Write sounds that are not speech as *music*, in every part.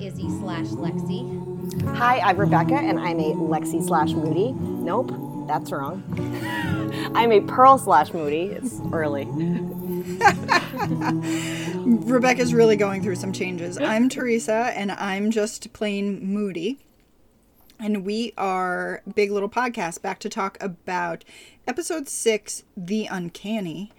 Izzy slash Lexi. Hi, I'm Rebecca, and I'm a Lexi slash Moody. Nope, that's wrong. *laughs* I'm a Pearl slash Moody. It's early. *laughs* Rebecca's really going through some changes. I'm Teresa, and I'm just plain moody. And we are Big Little Podcast back to talk about episode six, The Uncanny,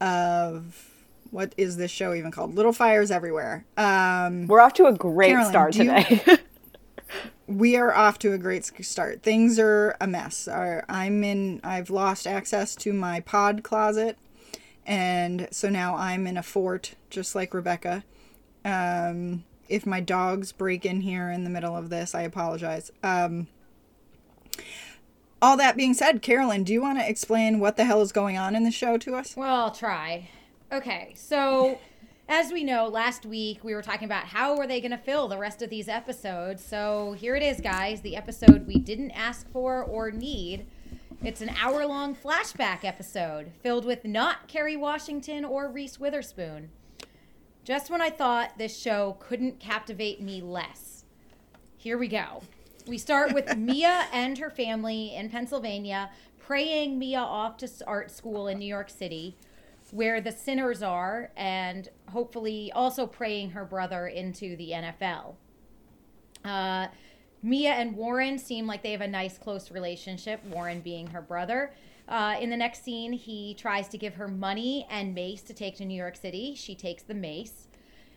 of what is this show even called? Little Fires Everywhere. Um, We're off to a great Carolyn, start do you- today. *laughs* we are off to a great start. Things are a mess. Our, I'm in. I've lost access to my pod closet, and so now I'm in a fort, just like Rebecca. Um, if my dogs break in here in the middle of this, I apologize. Um, all that being said, Carolyn, do you want to explain what the hell is going on in the show to us? Well, I'll try. Okay, so as we know, last week we were talking about how are they going to fill the rest of these episodes. So here it is, guys, the episode we didn't ask for or need. It's an hour long flashback episode filled with not Kerry Washington or Reese Witherspoon. Just when I thought this show couldn't captivate me less. Here we go. We start with *laughs* Mia and her family in Pennsylvania praying Mia off to art school in New York City, where the sinners are, and hopefully also praying her brother into the NFL. Uh, Mia and Warren seem like they have a nice, close relationship, Warren being her brother. Uh, in the next scene, he tries to give her money and mace to take to New York City. She takes the mace.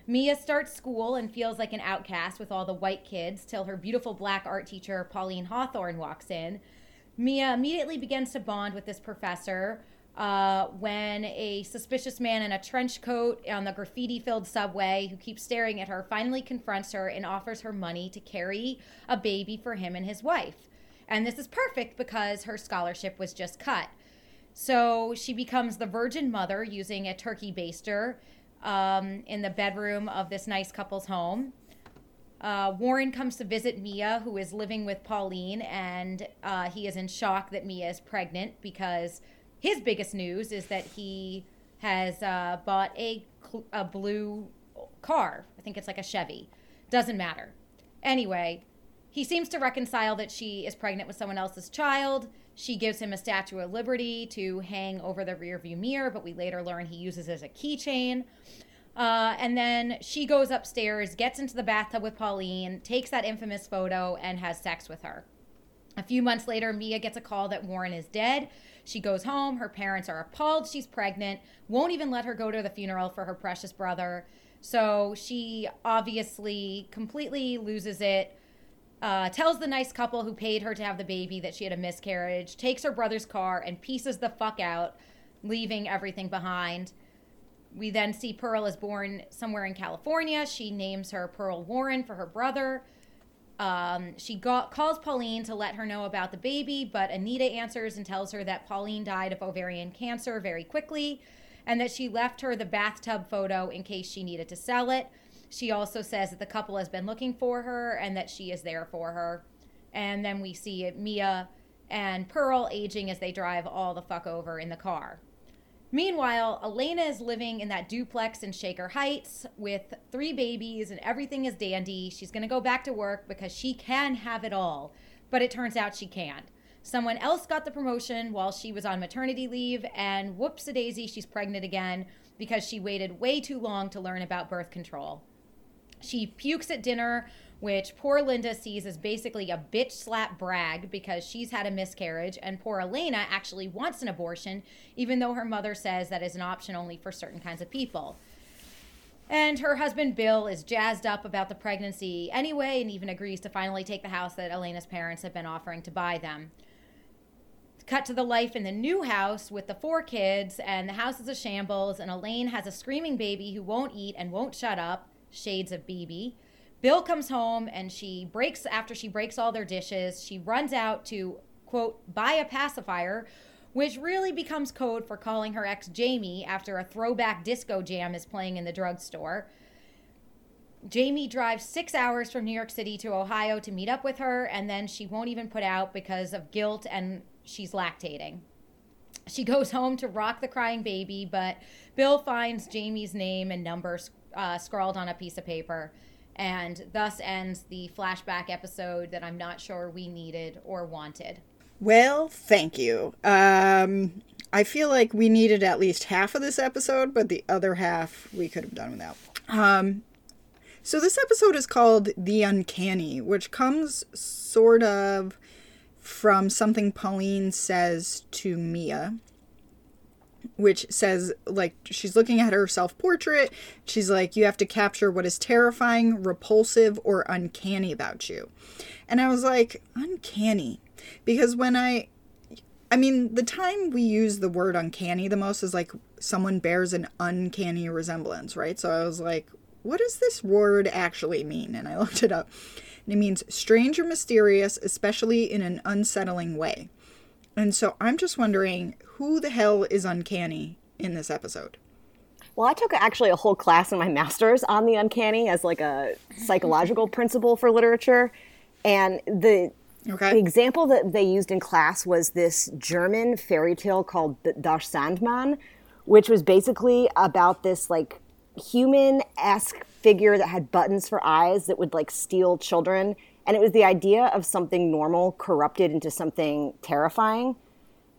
Mia starts school and feels like an outcast with all the white kids till her beautiful black art teacher, Pauline Hawthorne, walks in. Mia immediately begins to bond with this professor uh, when a suspicious man in a trench coat on the graffiti filled subway who keeps staring at her finally confronts her and offers her money to carry a baby for him and his wife. And this is perfect because her scholarship was just cut. So she becomes the virgin mother using a turkey baster um, in the bedroom of this nice couple's home. Uh, Warren comes to visit Mia, who is living with Pauline, and uh, he is in shock that Mia is pregnant because his biggest news is that he has uh, bought a, cl- a blue car. I think it's like a Chevy. Doesn't matter. Anyway, he seems to reconcile that she is pregnant with someone else's child. She gives him a Statue of Liberty to hang over the rearview mirror, but we later learn he uses it as a keychain. Uh, and then she goes upstairs, gets into the bathtub with Pauline, takes that infamous photo, and has sex with her. A few months later, Mia gets a call that Warren is dead. She goes home. Her parents are appalled she's pregnant, won't even let her go to the funeral for her precious brother. So she obviously completely loses it. Uh, tells the nice couple who paid her to have the baby that she had a miscarriage, takes her brother's car, and pieces the fuck out, leaving everything behind. We then see Pearl is born somewhere in California. She names her Pearl Warren for her brother. Um, she got, calls Pauline to let her know about the baby, but Anita answers and tells her that Pauline died of ovarian cancer very quickly and that she left her the bathtub photo in case she needed to sell it. She also says that the couple has been looking for her and that she is there for her. And then we see Mia and Pearl aging as they drive all the fuck over in the car. Meanwhile, Elena is living in that duplex in Shaker Heights with three babies and everything is dandy. She's going to go back to work because she can have it all, but it turns out she can't. Someone else got the promotion while she was on maternity leave, and whoops a daisy, she's pregnant again because she waited way too long to learn about birth control. She pukes at dinner, which poor Linda sees as basically a bitch slap brag because she's had a miscarriage, and poor Elena actually wants an abortion, even though her mother says that is an option only for certain kinds of people. And her husband Bill is jazzed up about the pregnancy anyway, and even agrees to finally take the house that Elena's parents have been offering to buy them. Cut to the life in the new house with the four kids, and the house is a shambles, and Elaine has a screaming baby who won't eat and won't shut up. Shades of Bebe. Bill comes home and she breaks, after she breaks all their dishes, she runs out to, quote, buy a pacifier, which really becomes code for calling her ex Jamie after a throwback disco jam is playing in the drugstore. Jamie drives six hours from New York City to Ohio to meet up with her, and then she won't even put out because of guilt and she's lactating. She goes *laughs* home to rock the crying baby, but Bill finds Jamie's name and number uh, scrawled on a piece of paper. And thus ends the flashback episode that I'm not sure we needed or wanted. Well, thank you. Um, I feel like we needed at least half of this episode, but the other half we could have done without. Um, so this episode is called The Uncanny, which comes sort of from something Pauline says to Mia, which says, like, she's looking at her self portrait. She's like, you have to capture what is terrifying, repulsive, or uncanny about you. And I was like, uncanny. Because when I I mean, the time we use the word uncanny the most is like someone bears an uncanny resemblance, right? So I was like, what does this word actually mean? And I looked it up. And it means strange or mysterious, especially in an unsettling way. And so I'm just wondering who the hell is uncanny in this episode? Well, I took actually a whole class in my *laughs* master's on the uncanny as like a psychological principle for literature. And the Okay. The example that they used in class was this German fairy tale called Das Sandmann, which was basically about this like human esque figure that had buttons for eyes that would like steal children. And it was the idea of something normal corrupted into something terrifying.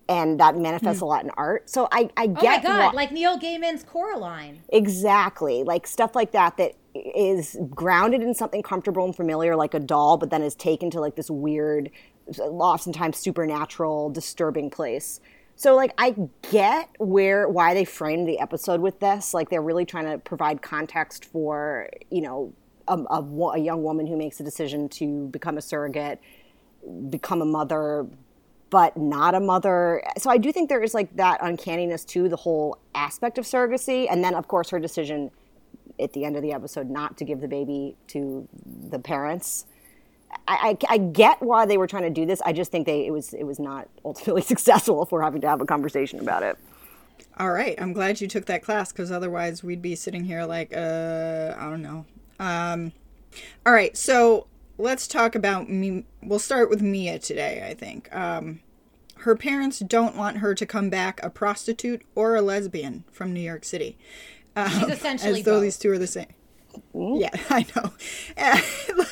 And that manifests hmm. a lot in art. So I, I get Oh my get god, why- like Neil Gaiman's Coraline. Exactly. Like stuff like that that is grounded in something comfortable and familiar like a doll but then is taken to like this weird oftentimes supernatural disturbing place. So like I get where why they framed the episode with this like they're really trying to provide context for, you know, a, a, a young woman who makes a decision to become a surrogate, become a mother, but not a mother. So I do think there is like that uncanniness to the whole aspect of surrogacy. And then, of course, her decision at the end of the episode not to give the baby to the parents. I, I, I get why they were trying to do this. I just think they it was it was not ultimately *laughs* successful if we're having to have a conversation about it. All right. I'm glad you took that class because otherwise we'd be sitting here like, uh, I don't know. Um, all right. So let's talk about me. We'll start with Mia today, I think. Um, her parents don't want her to come back a prostitute or a lesbian from New York City. Um, She's essentially as though both. these two are the same. Yeah, *laughs* I know.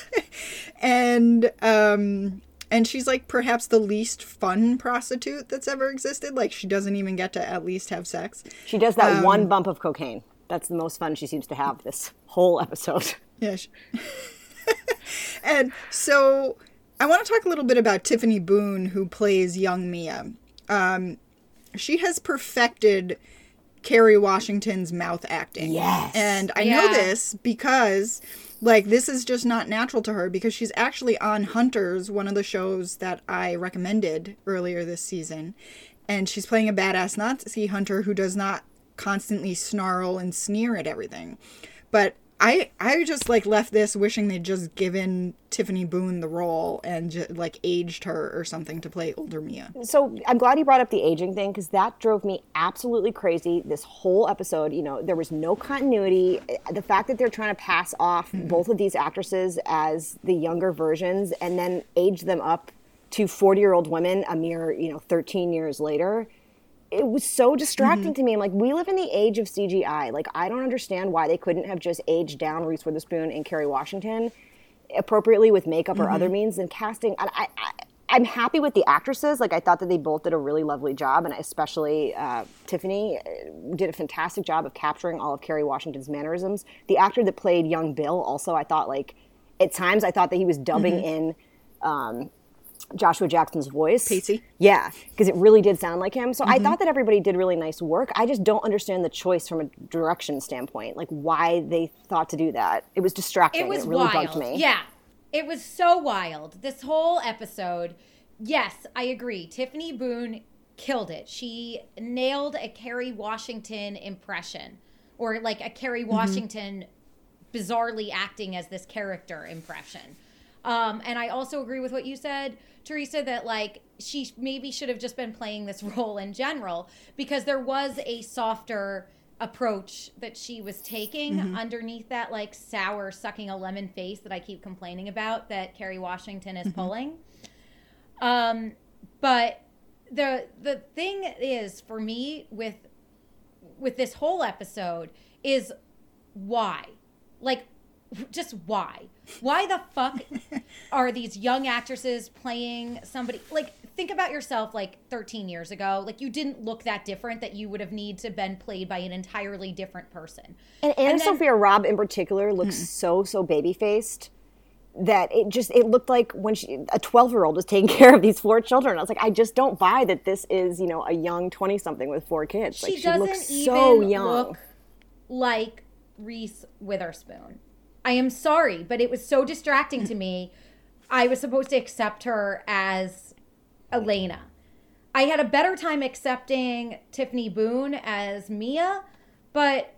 *laughs* and um and she's like perhaps the least fun prostitute that's ever existed. Like she doesn't even get to at least have sex. She does that one bump of cocaine. That's the most fun she seems to have this whole episode. *laughs* Yeah. *laughs* And so I want to talk a little bit about Tiffany Boone, who plays young Mia. Um, she has perfected Kerry Washington's mouth acting. Yes. And I know this because, like, this is just not natural to her because she's actually on Hunters, one of the shows that I recommended earlier this season. And she's playing a badass Nazi hunter who does not constantly snarl and sneer at everything. But I I just like left this wishing they'd just given Tiffany Boone the role and just like aged her or something to play older Mia. So I'm glad you brought up the aging thing because that drove me absolutely crazy. This whole episode, you know, there was no continuity. The fact that they're trying to pass off mm-hmm. both of these actresses as the younger versions and then age them up to 40 year old women a mere, you know, 13 years later. It was so distracting to me. I'm like, we live in the age of CGI. Like, I don't understand why they couldn't have just aged down Reese Witherspoon and Kerry Washington appropriately with makeup or other means and casting. And I, I, I'm happy with the actresses. Like I thought that they both did a really lovely job, and especially uh, Tiffany uh, did a fantastic job of capturing all of Kerry Washington's mannerisms. The actor that played young Bill, also, I thought like at times I thought that he was dubbing in. Um, Joshua Jackson's voice. Pacey? Yeah, because it really did sound like him. So I thought that everybody did really nice work. I just don't understand the choice from a direction standpoint, like why they thought to do that. It was distracting. It was it really wild. bugged me. Yeah. It was so wild. This whole episode. Yes, I agree. Tiffany Boone killed it. She nailed a Kerry Washington impression or like a Kerry Mm-hmm. Washington bizarrely acting as this character impression. Um, and I also agree with what you said, Teresa, that like she maybe should have just been playing this *laughs* role in general because there was a softer approach that she was taking underneath that like sour sucking a lemon face that I keep complaining about that Kerry Washington is pulling. Um, but the the thing is for me with with this whole episode is why? Like just why? Why the fuck *laughs* are these young actresses playing somebody like think about yourself like 13 years ago. Like you didn't look that different that you would have need to been played by an entirely different person. And Anna and then, Sophia Robb in particular looks mm. so so baby faced that it just it looked like when she a 12 year old was taking *laughs* care of these four children i was like i just don't buy that this is you know a young 20 something with four kids she like she doesn't looks even so young look like reese witherspoon i am sorry but it was so distracting to me. I was supposed to accept her as elena. I had a better time accepting tiffany boone as mia but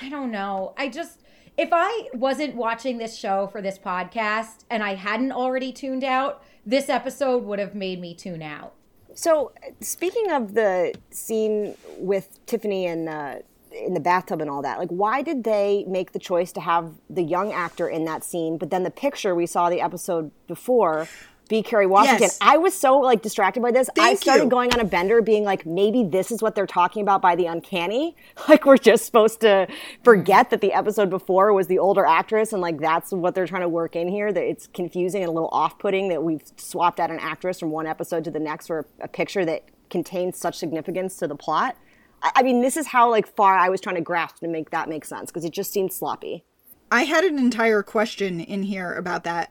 i don't know. I just if I wasn't watching this show for this podcast and I hadn't already tuned out, this episode would have made me tune out. So, speaking of the scene with Tiffany and uh, in the bathtub and all that, like, why did they make the choice to have the young actor in that scene, but then the picture we saw the episode before be Kerry Washington. Yes. I was so like distracted by this. Thank I started you. going on a bender being like, maybe this is what they're talking about by the uncanny. *laughs* Like we're just supposed to forget that the episode before was the older actress and like that's what they're trying to work in here. That it's confusing and a little off putting that we've swapped out an actress from one episode to the next for a picture that contains such significance to the plot. I, mean, this is how like far I was trying to grasp to make that make sense because it just seemed sloppy. I had an entire question in here about that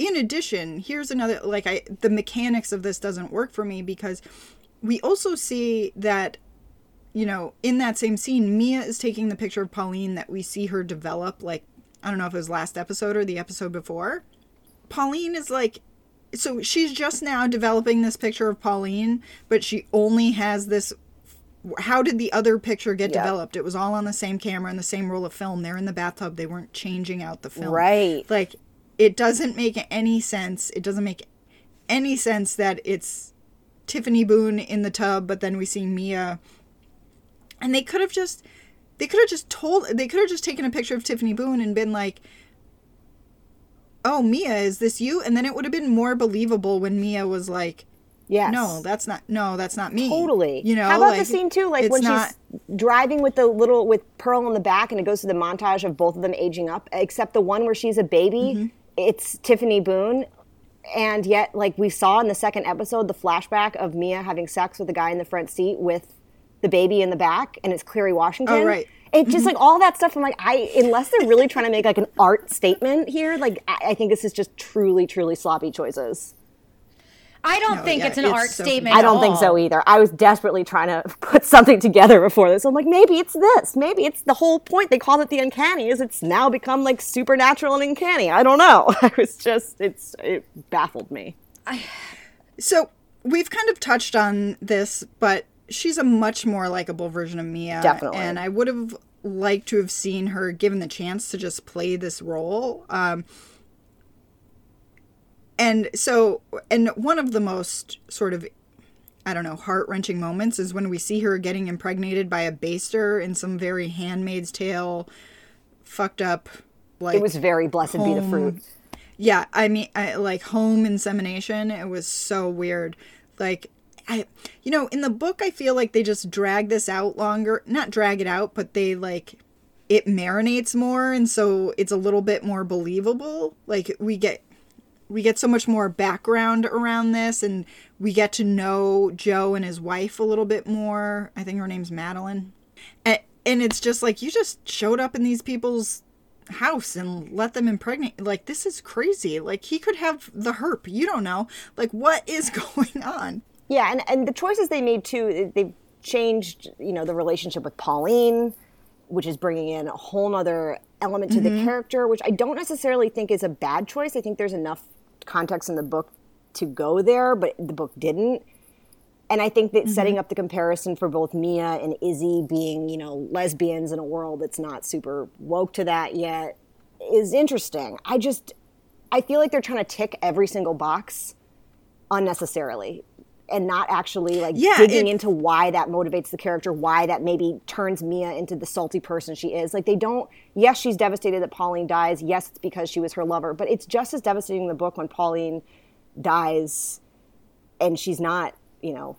in addition, here's another like I the mechanics of this doesn't work for me because we also see that you know, in that same scene, Mia is taking the picture of Pauline that we see her develop like I don't know if it was last episode or the episode before. Pauline is like so she's just now developing this picture of Pauline, but she only has this how did the other picture get yep. developed? It was all on the same camera and the same roll of film. They're in the bathtub. They weren't changing out the film. Right. Like it doesn't make any sense. It doesn't make any sense that it's Tiffany Boone in the tub, but then we see Mia. And they could have just they could have just told they could have just taken a picture of Tiffany Boone and been like Oh, Mia, is this you? And then it would have been more believable when Mia was like Yes. No, that's not. No, that's not me. Totally. You know. How about like, the scene too? Like when not, she's driving with the little with Pearl in the back, and it goes to the montage of both of them aging up. Except the one where she's a baby, mm-hmm it's Tiffany Boone. And yet, like we saw in the second episode, the flashback of Mia having sex with the guy in the front seat with the baby in the back, and it's Kerry Washington. Oh, right. It's just mm-hmm. like all that stuff. I'm like, I unless they're really trying to make like an art statement here, like I, I think this is just truly, truly sloppy choices. I don't no, think yeah, it's an it's art so statement. I don't think so either. I was desperately trying to *laughs* put something together before this. I'm like, maybe it's this. Maybe it's the whole point. They call it the uncanny. Is it's now become like supernatural and uncanny. I don't know. *laughs* I was just it's it baffled me. I... So we've kind of touched on this, but she's a much more likable version of Mia. Definitely. And I would have liked to have seen her given the chance to just play this role. Um, and so and one of the most sort of I don't know, heart wrenching moments is when we see her getting impregnated by a baster in some very handmaid's tale, fucked up. Like it was very blessed home. be the fruit. Yeah, I mean, I, like home insemination. It was so weird. Like, I, you know, in the book, I feel like they just drag this out longer. Not drag it out, but they like it marinates more, and so it's a little bit more believable. Like we get we get so much more background around this and we get to know Joe and his wife a little bit more. I think her name's Madeline. And, and it's just like you just showed up in these people's house and let them impregnate like this is crazy like he could have the herp you don't know like what is *laughs* going on yeah and, and the choices they made too they've changed you know the relationship with pauline which is bringing in a whole nother element to mm-hmm. the character which i don't necessarily think is a bad choice i think there's enough context in the book to go there, but the book didn't. And I think that mm-hmm. setting up the comparison for both Mia and Izzy being, you know, lesbians in a world that's not super woke to that yet is interesting. I just, I feel like they're trying to tick every single box unnecessarily and not actually like yeah, digging it, into why that motivates the character, why that maybe turns Mia into the salty person she is. Like they don't. Yes, she's devastated that Pauline dies. Yes, it's because she was her lover, but it's just as devastating in the book when Pauline dies and she's not, you know,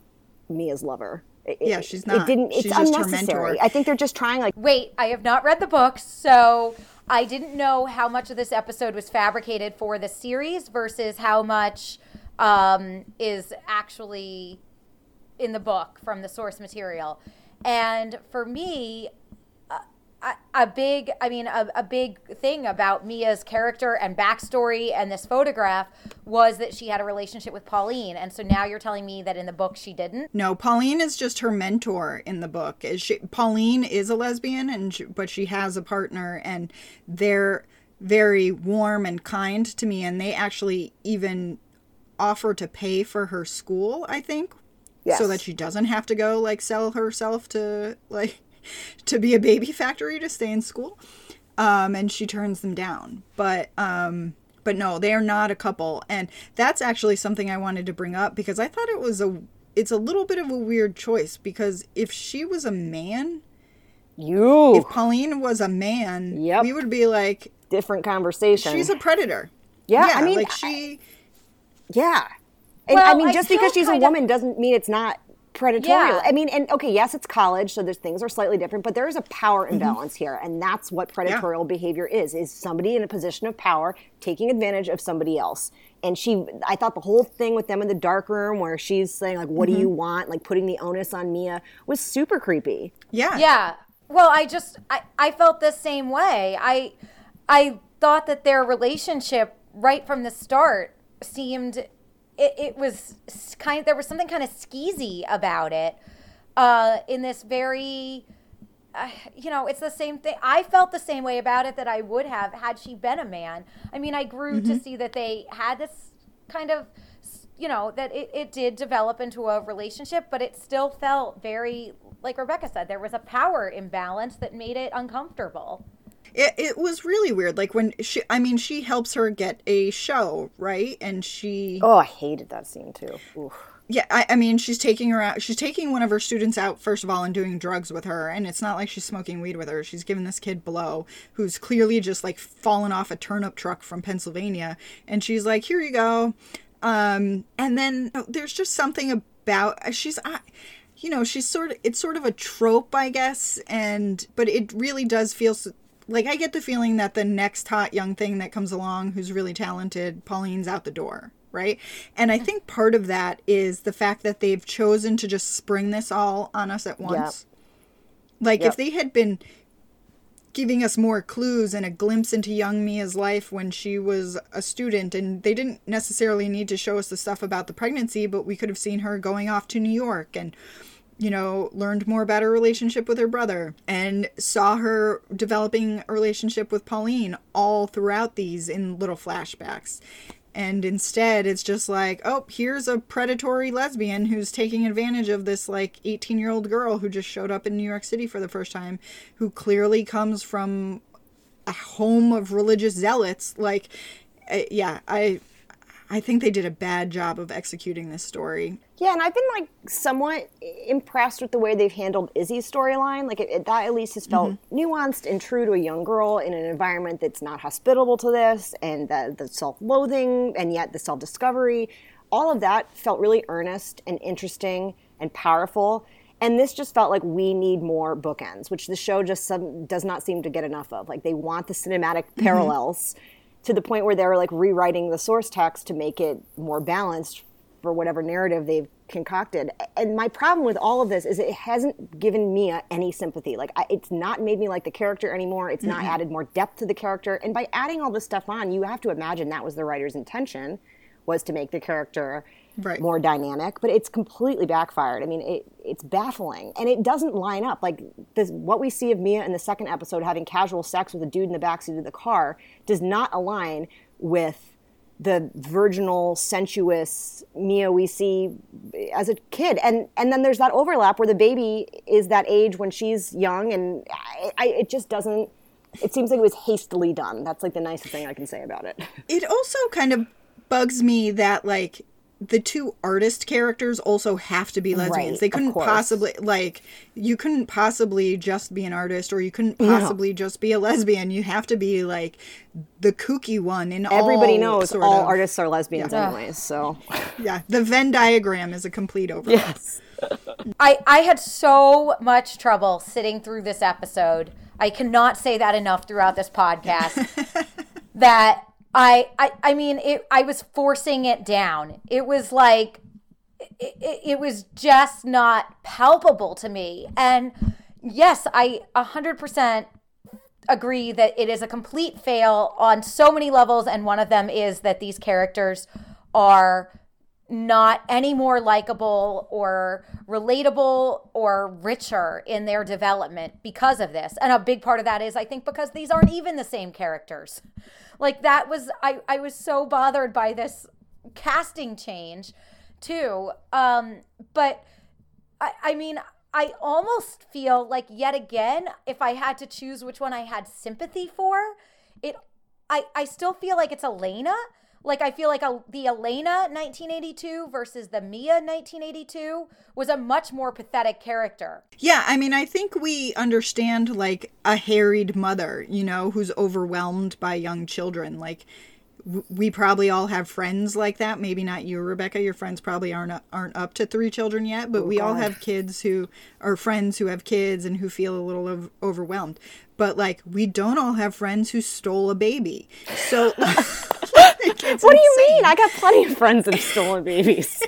Mia's lover. It, yeah, she's not. It didn't. It's she's unnecessary. I think they're just trying. Like, wait, I have not read the books, so I didn't know how much of this episode was fabricated for the series versus how much um, is actually in the book from the source material. And for me, a, a big, I mean, a, a big thing about Mia's character and backstory and this photograph was that she had a relationship with Pauline. And so now you're telling me that in the book she didn't? No, Pauline is just her mentor in the book. Is she, Pauline is a lesbian, and she, but she has a partner, and they're very warm and kind to me, and they actually even offer to pay for her school. I think, Yes. so that she doesn't have to go like sell herself to like *laughs* to be a baby factory to stay in school. Um, and she turns them down. But um, but no, they are not a couple, and that's actually something I wanted to bring up because I thought it was a it's a little bit of a weird choice because if she was a man, You if Pauline was a man, Yep. we would be like, different conversation. she's a predator. Yeah, I mean, like she. Yeah. And I Well, mean, I just because she's a kind of- woman doesn't mean it's not predatorial. Yeah. I mean, and okay, yes, it's college, so there's things are slightly different, but there is a power Mm-hmm. imbalance here, and that's what predatorial behavior is: is somebody in a position of power taking advantage of somebody else. And she, I thought the whole thing with them in the dark room, where she's saying like, "What do Mm-hmm. you want?" like putting the onus on Mia, was super creepy. Yeah. Yeah. Well, I just I, I felt the same way. I I thought that their relationship right from the start seemed it, it was kind there was something kind of skeezy about it uh, in this very uh, you know it's the same thing i felt the same way about it that i would have had she been a man. I mean i grew to see that they had this kind of you know that it, it did develop into a relationship but it still felt very like rebecca said there was a power imbalance that made it uncomfortable It, it was really weird. Like when she, I mean, she helps her get a show, right? And she, Oh, I hated that scene too. Oof. yeah, I, I mean, she's taking her out. She's taking one of her students out first of all and doing drugs with her. And it's not like she's smoking weed with her. She's giving this kid blow, who's clearly just like fallen off a turnip truck from Pennsylvania. And she's like, "Here you go." Um, and then oh, there's just something about she's. I, you know, she's sort of it's sort of a trope, I guess, and but it really does feel like I get the feeling that the next hot young thing that comes along who's really talented, Pauline's out the door, right? And I think part of that is the fact that they've chosen to just spring this all on us at once. Like Yep. if they had been giving us more clues and a glimpse into young Mia's life when she was a student and they didn't necessarily need to show us the stuff about the pregnancy, but we could have seen her going off to New York and you know, learned more about her relationship with her brother and saw her developing a relationship with Pauline all throughout these in little flashbacks. And instead, it's just like, oh, here's a predatory lesbian who's taking advantage of this like 18 year old girl who just showed up in New York City for the first time, who clearly comes from a home of religious zealots. Like, uh, yeah, I, I think they did a bad job of executing this story. Yeah, and I've been like somewhat impressed with the way they've handled Izzy's storyline. Like it, it- that at least has felt mm-hmm. nuanced and true to a young girl in an environment that's not hospitable to this, and the, the self-loathing, and yet the self-discovery. All of that felt really earnest and interesting and powerful. And this just felt like we need more bookends, which the show just some, does not seem to get enough of. Like they want the cinematic mm-hmm. parallels to the point where they're like rewriting the source text to make it more balanced for whatever narrative they've concocted. And my problem with all of this is it hasn't given Mia any sympathy. Like I, it's not made me like the character anymore. It's not added more depth to the character. And by adding all this stuff on, you have to imagine that was the writer's intention was to make the character Right. more dynamic, but it's completely backfired. I mean, it, it's baffling, and it doesn't line up. Like this, what we see of Mia in the second episode having casual sex with a dude in the backseat of the car does not align with the virginal, sensuous Mia we see as a kid. And and then there's that overlap where the baby is that age when she's young, and I, I, it just doesn't. It seems like it was hastily done. That's like the nicest thing I can say about it. it also kind of bugs me that like the two artist characters also have to be lesbians. Right, they couldn't possibly like you couldn't possibly just be an artist or you couldn't possibly just be a lesbian. You have to be like the kooky one in Everybody all knows all of- artists are lesbians, Yeah. anyways. So *laughs* Yeah, the Venn diagram is a complete overlap. *laughs* I, I had so much trouble sitting through this episode. I cannot say that enough throughout this podcast. *laughs* that I, I, I mean, it. I was forcing it down. It was like, it, it, was just not palpable to me. And yes, I a hundred percent agree that it is a complete fail on so many levels, and one of them is that these characters are not any more likable or relatable or richer in their development because of this. And a big part of that is I think because these aren't even the same characters. Like that was I I was so bothered by this casting change too. Um but I I mean I almost feel like yet again if I had to choose which one I had sympathy for, it I I still feel like it's Elena like I feel like a, the Elena 1982 versus the Mia 1982 was a much more pathetic character. Yeah, I mean, I think we understand like a harried mother, you know, who's overwhelmed by young children. Like we probably all have friends like that. Maybe not you, Rebecca. Your friends probably aren't aren't up to three children yet, but oh, we God. all have kids who are friends who have kids and who feel a little of, overwhelmed. But like, we don't all have friends who stole a baby. So, *laughs* *laughs* what insane. do you mean? I got plenty of friends that have stolen babies.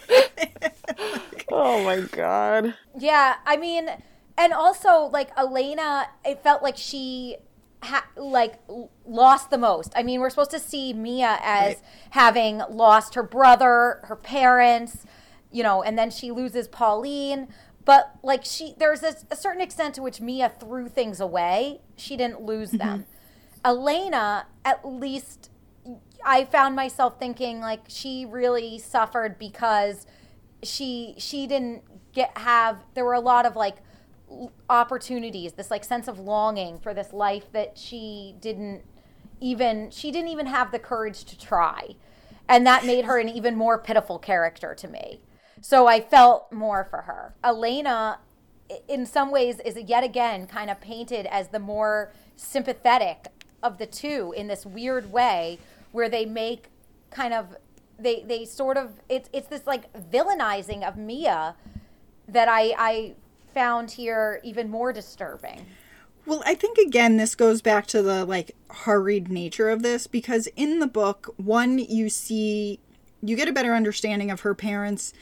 *laughs* oh my God. Yeah, I mean, and also like Elena, it felt like she ha- like lost the most. I mean, we're supposed to see Mia as right. having lost her brother, her parents, you know, and then she loses Pauline. But like she, there's a, a certain extent to which Mia threw things away. She didn't lose mm-hmm. them. Elena, at least, I found myself thinking like she really suffered because she she didn't get have. There were a lot of like opportunities, this like sense of longing for this life that she didn't even she didn't even have the courage to try. And that made her an even more pitiful character to me. So I felt more for her. Elena in some ways is yet again kind of painted as the more sympathetic of the two in this weird way where they make kind of they they sort of it's it's this like villainizing of Mia that I I found here even more disturbing. Well, I think again this goes back to the like hurried nature of this because in the book, one you see you get a better understanding of her parents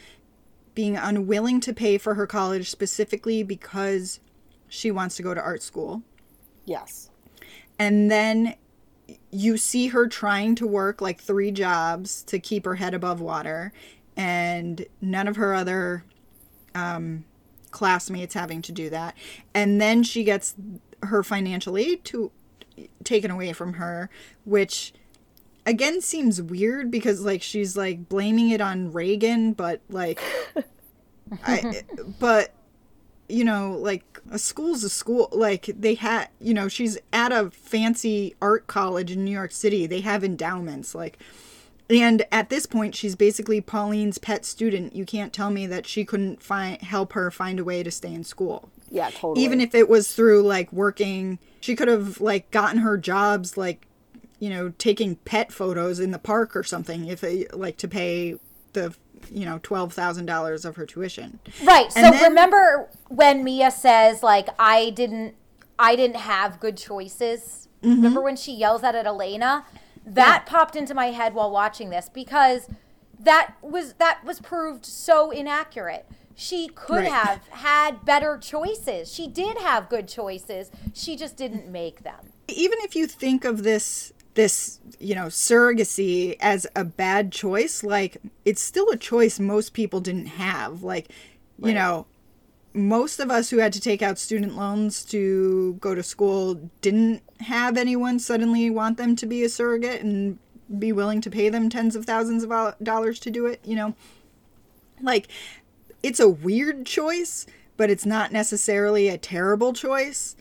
being unwilling to pay for her college specifically because she wants to go to art school. Yes. And then you see her trying to work like three jobs to keep her head above water and none of her other um, classmates having to do that. And then she gets her financial aid to taken away from her, which again seems weird because like she's like blaming it on Reagan, but like I *laughs* but you know, like a school's a school. Like they had, you know, she's at a fancy art college in New York City. They have endowments like and at this point, she's basically Pauline's pet student. You can't tell me that she couldn't find help her find a way to stay in school. Yeah, totally. Even if it was through like working, she could have like gotten her jobs like, you know, taking pet photos in the park or something. If they like to pay the you know twelve thousand dollars of her tuition. Right. And so then, remember when Mia says like I didn't I didn't have good choices. Mm-hmm. Remember when she yells at it Elena? That yeah. popped into my head while watching this because that was that was proved so inaccurate. She could right. have had better choices. She did have good choices. She just didn't make them. Even if you think of this this you know surrogacy as a bad choice like it's still a choice most people didn't have like right. you know most of us who had to take out student loans to go to school didn't have anyone suddenly want them to be a surrogate and be willing to pay them tens of thousands of dollars to do it, you know? Like, it's a weird choice, but it's not necessarily a terrible choice.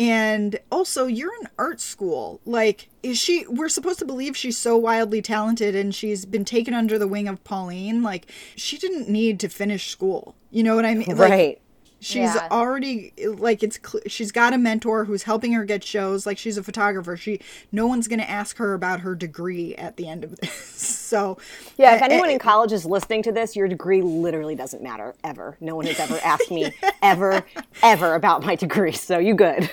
And also, you're in art school. Like, is she, we're supposed to believe she's so wildly talented and she's been taken under the wing of Pauline. Like, she didn't need to finish school. You know what I mean? Right. She's yeah. already like it's she's got a mentor who's helping her get shows like she's a photographer. She no one's going to ask her about her degree at the end of this. *laughs* So yeah if eh, anyone eh, in college is listening to this your degree literally doesn't matter ever. No one has ever asked me *laughs* ever ever about my degree so you good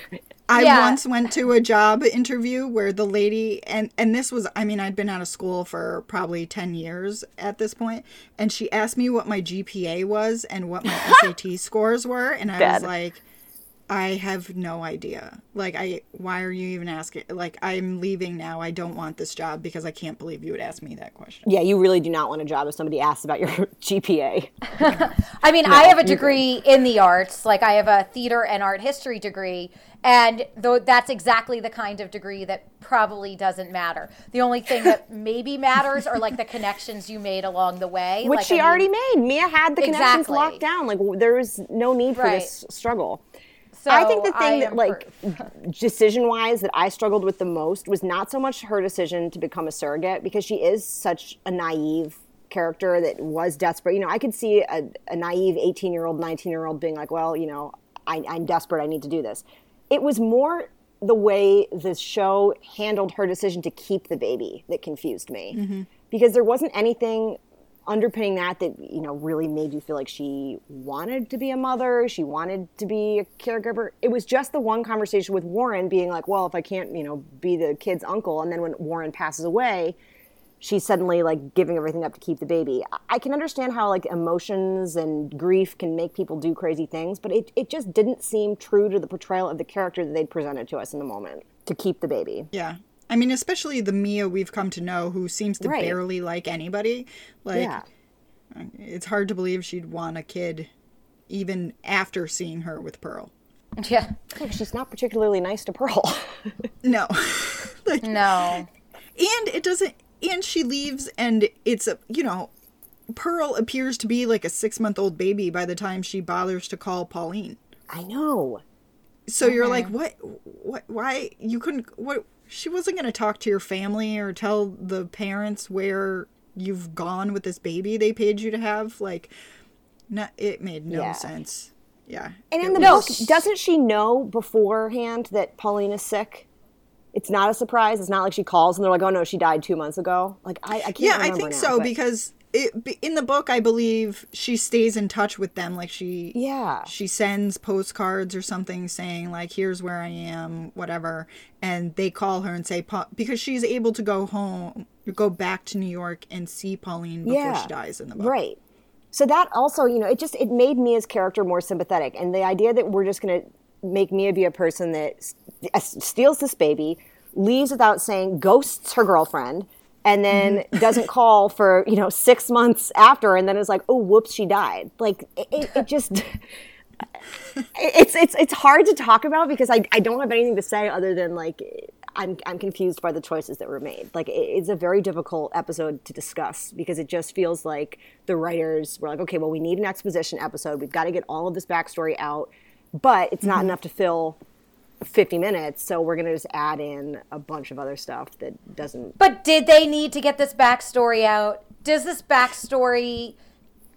I Yeah. once went to a job interview where the lady and and this was I mean I'd been out of school for probably 10 years at this point and she asked me what my GPA was and what my *laughs* SAT scores were and I was like I have no idea. Like I why are you even asking like I'm leaving now. I don't want this job because I can't believe you would ask me that question. Yeah, you really do not want a job if somebody asks about your *laughs* GPA. *laughs* I mean, I have a degree in the arts. Like I have a theater and art history degree, and though that's exactly the kind of degree that probably doesn't matter. The only thing that *laughs* maybe matters are like the connections you made along the way, Which Like, she I mean, already made. Mia had the connections locked down. Like w- there was no need for Right. this struggle. So I think the thing that like *laughs* decision wise that I struggled with the most was not so much her decision to become a surrogate because she is such a naive character that was desperate. You know, I could see a, a naive 18 year old, 19 year old being like, well, you know, I, I'm desperate. I need to do this. It was more the way the show handled her decision to keep the baby that confused me because there wasn't anything underpinning that that you know really made you feel like she wanted to be a mother she wanted to be a caregiver. It was just the one conversation with warren being like well if i can't you know be the kid's uncle and then when warren passes away she's suddenly like giving everything up to keep the baby. I- can understand how like emotions and grief can make people do crazy things but it, it just didn't seem true to the portrayal of the character that they'd presented to us in the moment to keep the baby. Yeah. I mean, especially the Mia we've come to know who seems to Right. barely like anybody. Like yeah it's hard to believe she'd want a kid even after seeing her with Pearl. Yeah. She's not particularly nice to pearl *laughs* No. *laughs* like No. and it doesn't and she leaves and it's a you know Pearl appears to be like a 6-month-old baby by the time she bothers to call Pauline. i know So you're like what what why you couldn't what she wasn't going to talk to your family or tell the parents where you've gone with this baby they paid you to have like not it made no Yeah. sense. Yeah. And in the No, book, doesn't she know beforehand that Pauline is sick? It's not a surprise. It's not like she calls and they're like, "Oh no, she died two months ago." Like I, I can't. yeah i think now, so but- because it in the book i believe she stays in touch with them like she Yeah. she sends postcards or something saying like here's where i am whatever and they call her and say because she's able to go home go back to new york and see pauline before Yeah. she dies in the book right. So that also, you know, it just it made Mia's character more sympathetic, and the idea that we're just going to make Mia be a person that steals this baby, leaves without saying, ghosts her girlfriend. And then mm-hmm. *laughs* doesn't call for you know six months after, and then is like, "Oh, whoops, she died." Like it, it, just *laughs* it's it's it's hard to talk about because I, I don't have anything to say other than like I'm I'm confused by the choices that were made. Like it's a very difficult episode to discuss because it just feels like the writers were like, okay, well we need an exposition episode. We've got to get all of this backstory out, but it's not mm-hmm. enough to fill 50 minutes, so we're gonna just add in a bunch of other stuff that doesn't. But did they need to get this backstory out? Does this backstory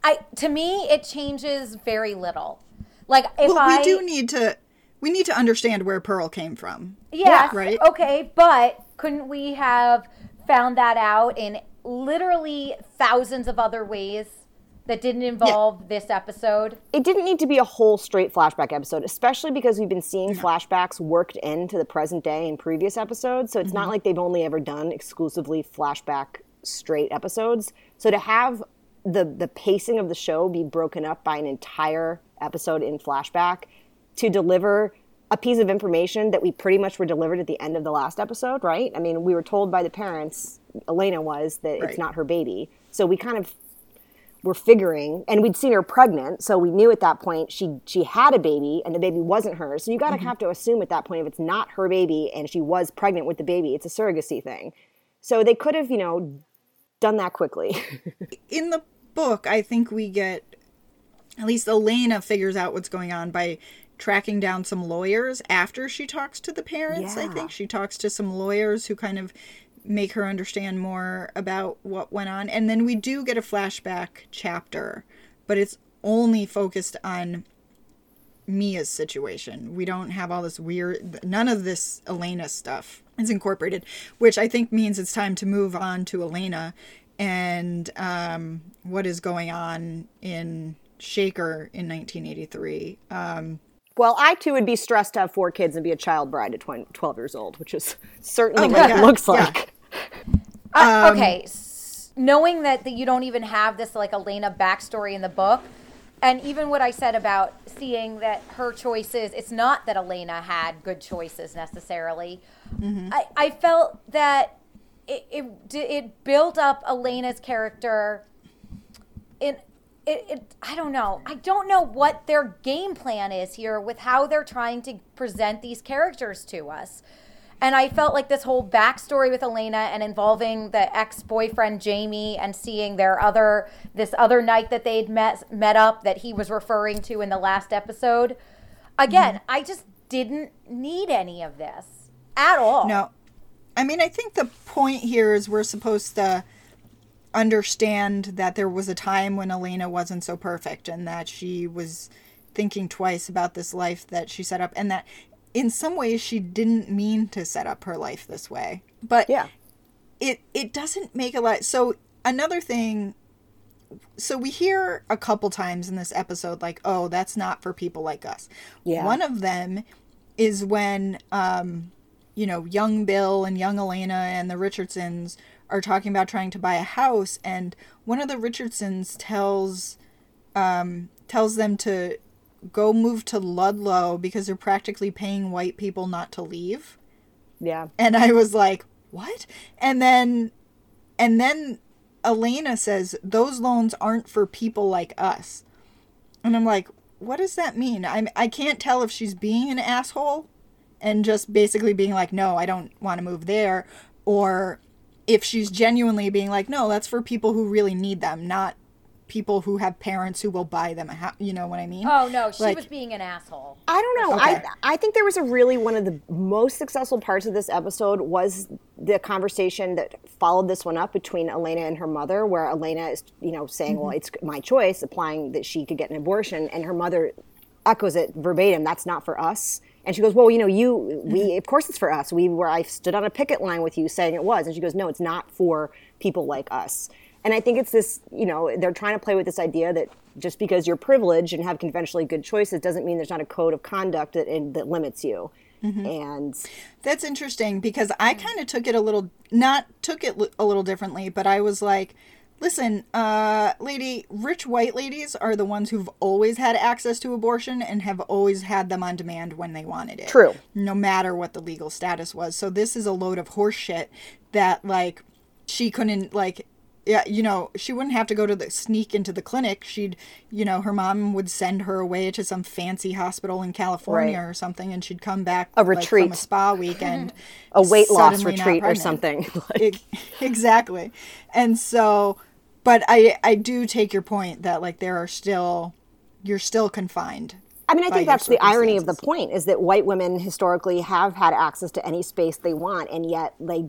I to me it changes very little. Like if well I we do need to we need to understand where pearl came from Yes. Right. Okay, but couldn't we have found that out in literally thousands of other ways that didn't involve this episode? it didn't need to be a whole straight flashback episode, especially because we've been seeing flashbacks worked into the present day in previous episodes. So it's not mm-hmm. like they've only ever done exclusively flashback straight episodes. So to have the the pacing of the show be broken up by an entire episode in flashback to deliver a piece of information that we pretty much were delivered at the end of the last episode, right? I mean, we were told by the parents, Elena was, that Right. it's not her baby. So we kind of were figuring and we'd seen her pregnant so we knew at that point she she had a baby and the baby wasn't hers. So you got to mm-hmm. have to assume at that point if it's not her baby and she was pregnant with the baby it's a surrogacy thing. So they could have you know done that quickly. *laughs* In the book, I think we get at least Elena figures out what's going on by tracking down some lawyers after she talks to the parents. I think. She talks to some lawyers who kind of make her understand more about what went on. And then we do get a flashback chapter, but it's only focused on Mia's situation. We don't have all this weird, none of this Elena stuff is incorporated, which I think means it's time to move on to Elena and um, what is going on in Shaker in 1983. Um, Well, I too would be stressed to have four kids and be a child bride at 20, 12 years old, which is certainly my what it God, looks yeah. like. Uh, okay, s- knowing that, that you don't even have this like Elena backstory in the book, and even what I said about seeing that her choices, it's not that Elena had good choices necessarily. I, I felt that it, it it built up Elena's character in it, it I don't know. I don't know what their game plan is here with how they're trying to present these characters to us. And I felt like this whole backstory with Elena and involving the ex-boyfriend Jamie and seeing their other this other night that they'd met met up that he was referring to in the last episode. Again, mm-hmm. I just didn't need any of this at all. No. I mean, I think the point here is we're supposed to understand that there was a time when Elena wasn't so perfect and that she was thinking twice about this life that she set up and that in some ways she didn't mean to set up her life this way. But Yeah. it it doesn't make a lot so another thing so we hear a couple times in this episode like oh that's not for people like us Yeah. one of them is when um you know young bill and young elena and the richardsons are talking about trying to buy a house and one of the richardsons tells um tells them to go move to ludlow because they're practically paying white people not to leave Yeah. and I was like, "What?" And then and then Elena says those loans aren't for people like us. And I'm like, "What does that mean?" I I can't tell if she's being an asshole and just basically being like, "No, I don't want to move there," or if she's genuinely being like, "No, that's for people who really need them, not people who have parents who will buy them a house." You know what I mean? Oh no, she Like- was being an asshole. I don't know. Okay. I I think there was a really one of the most successful parts of this episode was the conversation that followed this one up between Elena and her mother, where Elena is, you know, saying, "Well, mm-hmm. it's my choice," applying that she could get an abortion, and her mother echoes it verbatim. That's not for us. And she goes, "Well, you know, you we mm-hmm. of course it's for us. We were I stood on a picket line with you saying it was." And she goes, "No, it's not for people like us." And I think it's this, you know, they're trying to play with this idea that just because you're privileged and have conventionally good choices doesn't mean there's not a code of conduct that that limits you. Mm-hmm. And That's interesting because I kind of took it a little, not took it a little differently, but I was like, listen, uh, lady, rich white ladies are the ones who've always had access to abortion and have always had them on demand when they wanted it. True. No matter what the legal status was. So this is a load of horseshit that, like, she couldn't, like, yeah, you know, she wouldn't have to go to the sneak into the clinic. She'd, you know, her mom would send her away to some fancy hospital in California Right. or something, and she'd come back A like, from retreat. a spa weekend, *laughs* a weight loss retreat or something. *laughs* Like- Ex- *laughs* exactly, and so, but I I do take your point that like there are still you're still confined. I mean, I think that's the irony of the point is that white women historically have had access to any space they want, and yet they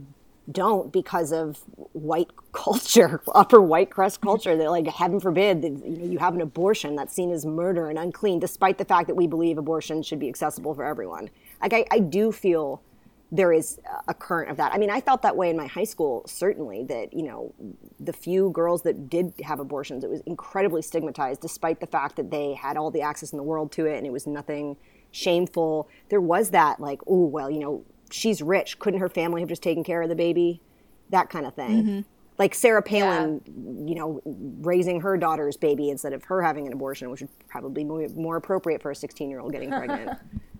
don't because of white *laughs* culture, upper white crust culture. That, like, heaven forbid, that, you, know, you have an abortion that's seen as murder and unclean, despite the fact that we believe abortion should be accessible for everyone. Like, I, I do feel there is a current of that. I mean, I felt that way in my high school, certainly, that, you know, the few girls that did have abortions, it was incredibly stigmatized, despite the fact that they had all the access in the world to it and it was nothing shameful. There was that, like, oh, well, you know, she's rich. Couldn't her family have just taken care of the baby? That kind of thing. Mm-hmm. Like Sarah Palin, you know, raising her daughter's baby instead of her having an abortion, which would probably be more, more appropriate for a 16 year old getting pregnant. *laughs*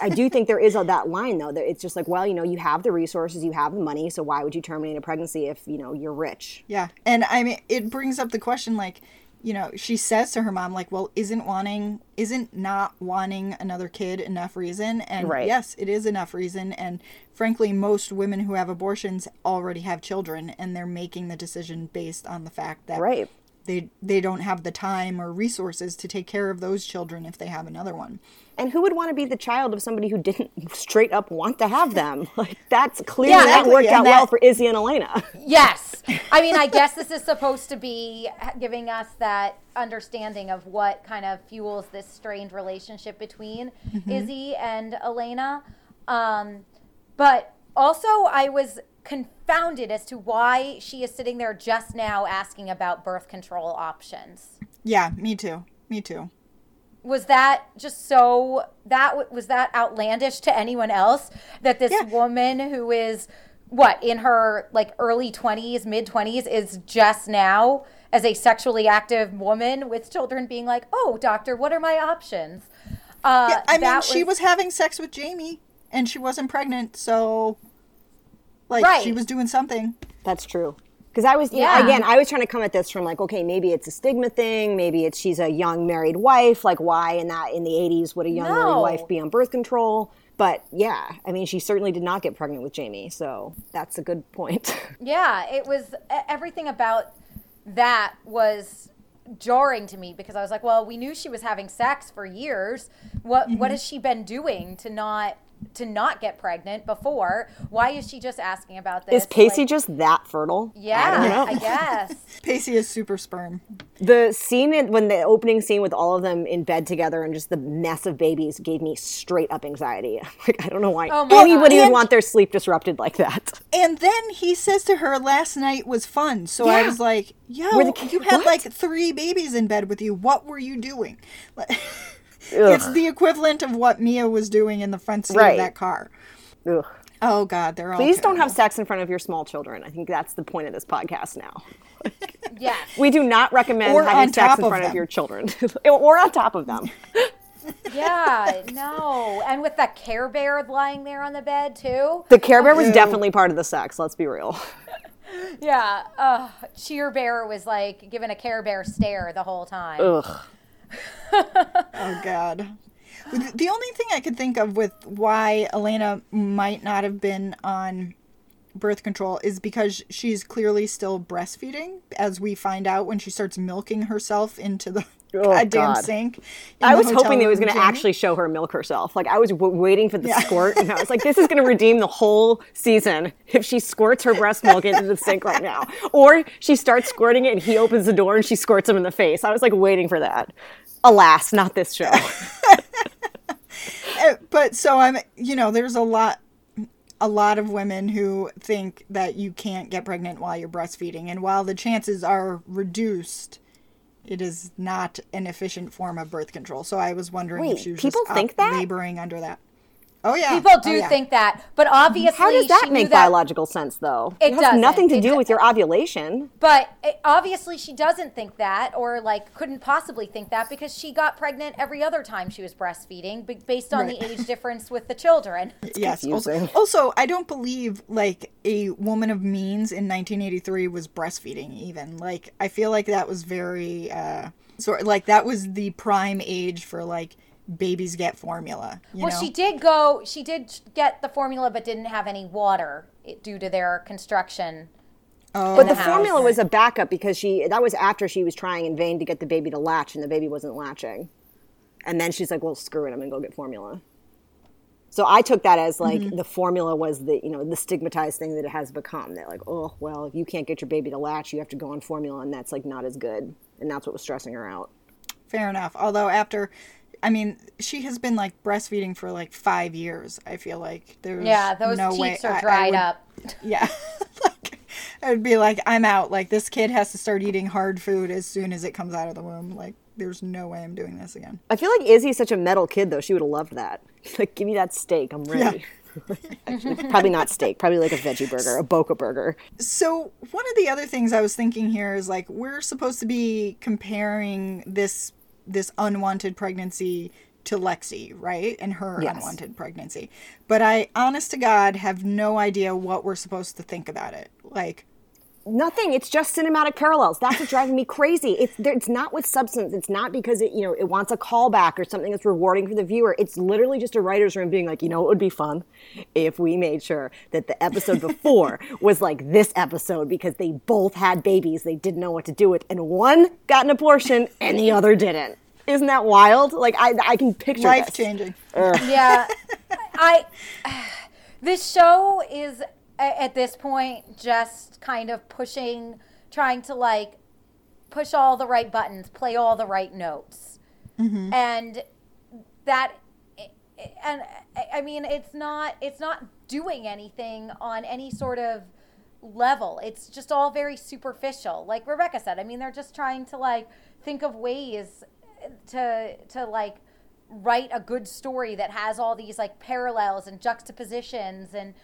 I do think there is a, that line though that it's just like, well, you know, you have the resources, you have the money, so why would you terminate a pregnancy if you know you're rich? Yeah, and I mean it brings up the question like. You know, she says to her mom, like, well, isn't wanting, isn't not wanting another kid enough reason? And Right. yes, it is enough reason. And frankly, most women who have abortions already have children and they're making the decision based on the fact that Right. they they don't have the time or resources to take care of those children if they have another one. And who would want to be the child of somebody who didn't straight up want to have them? *laughs* Like that's clearly Yeah, that exactly, worked and out well for Izzy and Elena. *laughs* Yes. I mean, I guess this is supposed to be giving us that understanding of what kind of fuels this strained relationship between Izzy and Elena. Um, but also, I was confounded as to why she is sitting there just now asking about birth control options. Yeah, me too. Me too. Was that just so that was that outlandish to anyone else that this Yeah. woman who is what in her like early 20s mid 20s is just now as a sexually active woman with children being like oh doctor what are my options uh Yeah, I mean, that she was having sex with Jamie, and she wasn't pregnant, so like she was doing something. That's true. Because I was, Yeah. again, I was trying to come at this from like, okay, maybe it's a stigma thing. Maybe it's she's a young married wife. Like, why in that in the '80s would a young married wife be on birth control? But yeah, I mean, she certainly did not get pregnant with Jamie, so that's a good point. *laughs* Yeah, it was everything about that was jarring to me because I was like, well, we knew she was having sex for years. What Mm-hmm. what has she been doing to not to not get pregnant before? Why is she just asking about this? Is Pacey Like, just that fertile? I don't Yeah, know. I, *laughs* guess. Pacey is super sperm. The scene in, when the opening scene with all of them in bed together and just the mess of babies gave me straight up anxiety. *laughs* Like I don't know why Oh my anybody God. would want their sleep disrupted like that. And then he says to her, "Last night was fun." So I was like, "Yo, the you had what? like three babies in bed with you. What were you doing?" *laughs* Like- it's the equivalent of what Mia was doing in the front seat Right. of that car. Ugh. Oh God, they're all. Please don't have sex in front of your small children. I think that's the point of this podcast now. *laughs* Yes. We do not recommend Or having sex in front of, them. your children *laughs* or on top of them. *laughs* Yeah, no. And with that Care Bear lying there on the bed too. The Care Bear was definitely part of the sex, let's be real. Yeah. Uh, Cheer Bear was like giving a Care Bear stare the whole time. Ugh. *laughs* Oh God. The only thing I could think of with why Elena might not have been on birth control is because she's clearly still breastfeeding, as we find out when she starts milking herself into the Oh, goddamn God. sink. I was hoping they was going to actually show her milk herself. Like I was w- waiting for the Yeah. squirt, and I was like, "This is going *laughs* to redeem the whole season if she squirts her breast milk into the sink right now." Or she starts squirting it, and he opens the door and she squirts him in the face. I was like waiting for that. Alas, not this show. Uh, *laughs* but so I'm, you know, there's a lot, a lot of women who think that you can't get pregnant while you're breastfeeding, and while the chances are reduced, it is not an efficient form of birth control. So I was wondering Wait, if she was people just think that? laboring under that. Oh yeah, People Oh, do yeah. think that, but obviously, How does that knew make that- biological sense, though? It has doesn't. nothing to It do do- with your ovulation. But it, obviously, she doesn't think that, or like couldn't possibly think that because she got pregnant every other time she was breastfeeding, b- based on Right. the age difference with the children. *laughs* yes. Also, also, I don't believe like a woman of means in 1983 was breastfeeding. Even like I feel like that was very uh, sort like that was the prime age for like babies get formula. You Well, know? she did go. She did get the formula, but didn't have any water due to their construction. Oh, But the the formula was a backup because she that was after she was trying in vain to get the baby to latch and the baby wasn't latching. And then she's like, "Well, screw it, I'm going to go get formula." So I took that as like Mm-hmm. the formula was the, you know, the stigmatized thing that it has become. That like, "Oh, well, if you can't get your baby to latch, you have to go on formula and that's like not as good." And that's what was stressing her out. Fair enough. Although after, I mean, she has been like breastfeeding for like five years. I feel like there's Yeah, those no way cheeks are I- I dried would- up. *laughs* Yeah, *laughs* like I would be like, I'm out. Like this kid has to start eating hard food as soon as it comes out of the womb. Like there's no way I'm doing this again. I feel like Izzy's such a metal kid though. She would have loved that. *laughs* Like, give me that steak. I'm ready. Actually, probably not steak. Probably like a veggie burger, a boca burger. So one of the other things I was thinking here is like we're supposed to be comparing this this unwanted pregnancy to Lexie, right? And her Yes. unwanted pregnancy. But I honest to God have no idea what we're supposed to think about it. Like Nothing. It's just cinematic parallels. That's what's driving me crazy. It's there- it's not with substance. It's not because it you know it wants a callback or something that's rewarding for the viewer. It's literally just a writer's room being like, you know, it would be fun if we made sure that the episode before *laughs* was like this episode because they both had babies they didn't know what to do with, and one got an abortion and the other didn't. Isn't that wild? Like I I can picture life this. changing. yeah i *sighs* this show is a- at this point just kind of pushing trying to like push all the right buttons play all the right notes. Mm-hmm. And that and i mean it's not it's not doing anything on any sort of level. It's just all very superficial. Like rebecca said i mean they're just trying to like think of ways to to like write a good story that has all these like parallels and juxtapositions and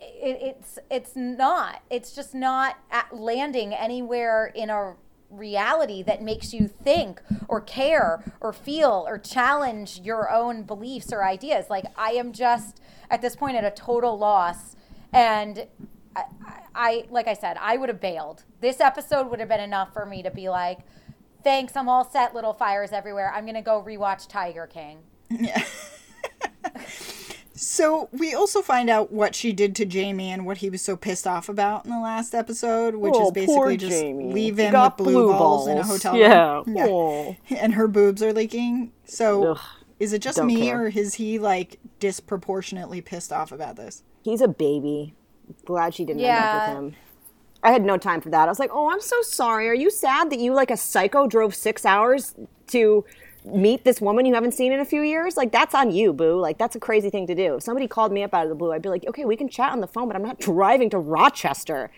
it, it's it's not it's just not landing anywhere in a reality that makes you think or care or feel or challenge your own beliefs or ideas like i am just at this point at a total loss and I, I, like I said, I would have bailed. This episode would have been enough for me to be like, thanks, I'm all set, little fires everywhere. I'm gonna go rewatch Tiger King. Yeah. *laughs* *laughs* so we also find out what she did to Jamie and what he was so pissed off about in the last episode, which oh, is basically just Jamie. leave him with blue, blue balls. balls. in a hotel yeah. room. Yeah. Oh. And her boobs are leaking. So Ugh. is it just Don't me care. or is he like disproportionately pissed off about this? He's a baby glad she didn't yeah. end up with him. I had no time for that. I was like, "Oh, I'm so sorry. Are you sad that you like a psycho drove 6 hours to meet this woman you haven't seen in a few years? Like that's on you, boo. Like that's a crazy thing to do. If somebody called me up out of the blue, I'd be like, "Okay, we can chat on the phone, but I'm not driving to Rochester."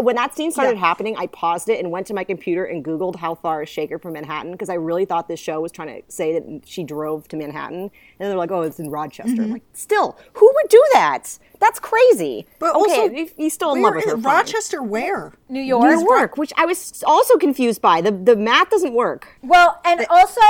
When that scene started yeah. happening, I paused it and went to my computer and googled how far is Shaker from Manhattan because I really thought this show was trying to say that she drove to Manhattan. And they're like, "Oh, it's in Rochester." Mm-hmm. I'm like, "Still, who would do that?" That's crazy. But okay, also, he's still in love with her. Rochester, where? New York. New York, which I was also confused by. The the math doesn't work. Well, and also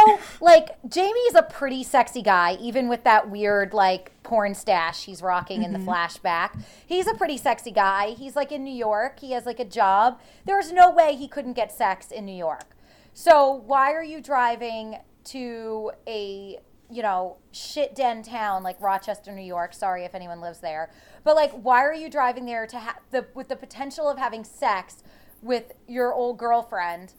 like Jamie's a pretty sexy guy, even with that weird like porn stash he's rocking in the mm-hmm. flashback. He's a pretty sexy guy. He's like in New York. He has like a job. There's no way he couldn't get sex in New York. So why are you driving to a you know, shit den town like Rochester, New York. Sorry if anyone lives there. But like why are you driving there to have the with the potential of having sex with your old girlfriend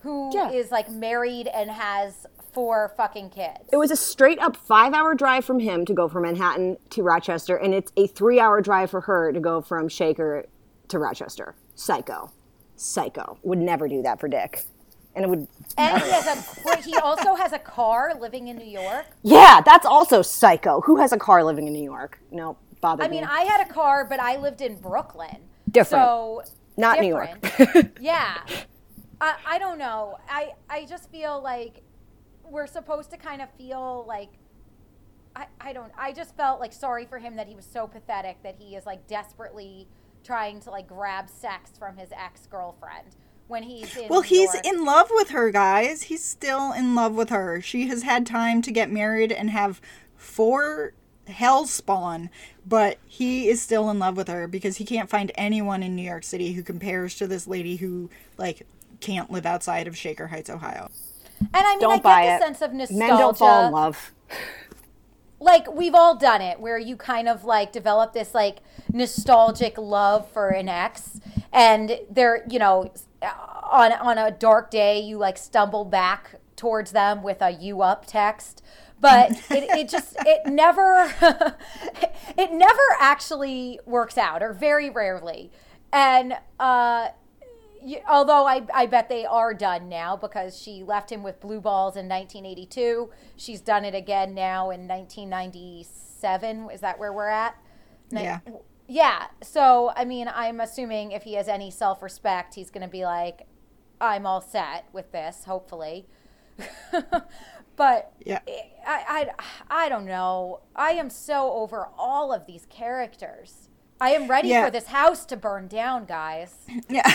who yeah. is like married and has four fucking kids. It was a straight up 5-hour drive from him to go from Manhattan to Rochester and it's a 3-hour drive for her to go from Shaker to Rochester. Psycho. Psycho. Would never do that for Dick and it would. And he has a. he also has a car living in New York. Yeah, that's also psycho. Who has a car living in New York? No, bother. I mean, I had a car, but I lived in Brooklyn. Different. So not different. New York. yeah, *laughs* I I don't know. I I just feel like we're supposed to kind of feel like. I, I don't I just felt like sorry for him that he was so pathetic that he is like desperately trying to like grab sex from his ex girlfriend when he's in Well, he's York. in love with her, guys. He's still in love with her. She has had time to get married and have four hell spawn, but he is still in love with her because he can't find anyone in New York City who compares to this lady who like can't live outside of Shaker Heights, Ohio. And I mean, don't I get the it. sense of nostalgia. Men don't fall in love. Like we've all done it, where you kind of like develop this like nostalgic love for an ex, and they're you know on on a dark day you like stumble back towards them with a you up text but *laughs* it, it just it never *laughs* it never actually works out or very rarely and uh although I, I bet they are done now because she left him with blue balls in 1982 she's done it again now in 1997 is that where we're at yeah yeah. So, I mean, I'm assuming if he has any self respect, he's going to be like, I'm all set with this, hopefully. *laughs* but yeah. I, I, I don't know. I am so over all of these characters. I am ready yeah. for this house to burn down, guys. *laughs* Yeah.